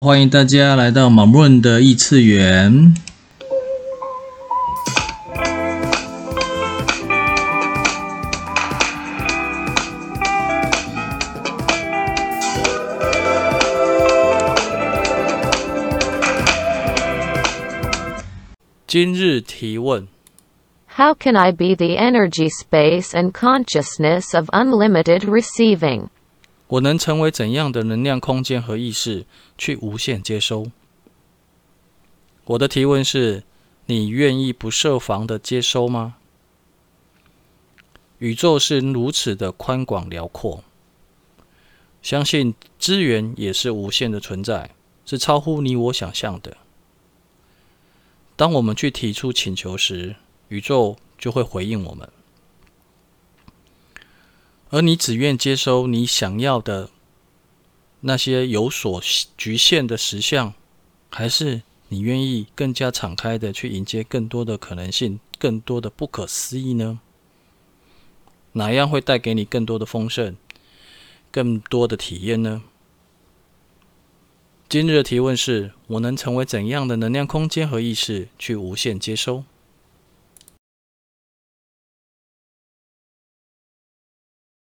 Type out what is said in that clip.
欢迎大家来到马润的异次元。今日提问：How can I be the energy space and consciousness of unlimited receiving? 我能成为怎样的能量空间和意识，去无限接收？我的提问是：你愿意不设防的接收吗？宇宙是如此的宽广辽阔，相信资源也是无限的存在，是超乎你我想象的。当我们去提出请求时，宇宙就会回应我们。而你只愿接收你想要的那些有所局限的实相，还是你愿意更加敞开的去迎接更多的可能性、更多的不可思议呢？哪样会带给你更多的丰盛、更多的体验呢？今日的提问是：我能成为怎样的能量空间和意识去无限接收？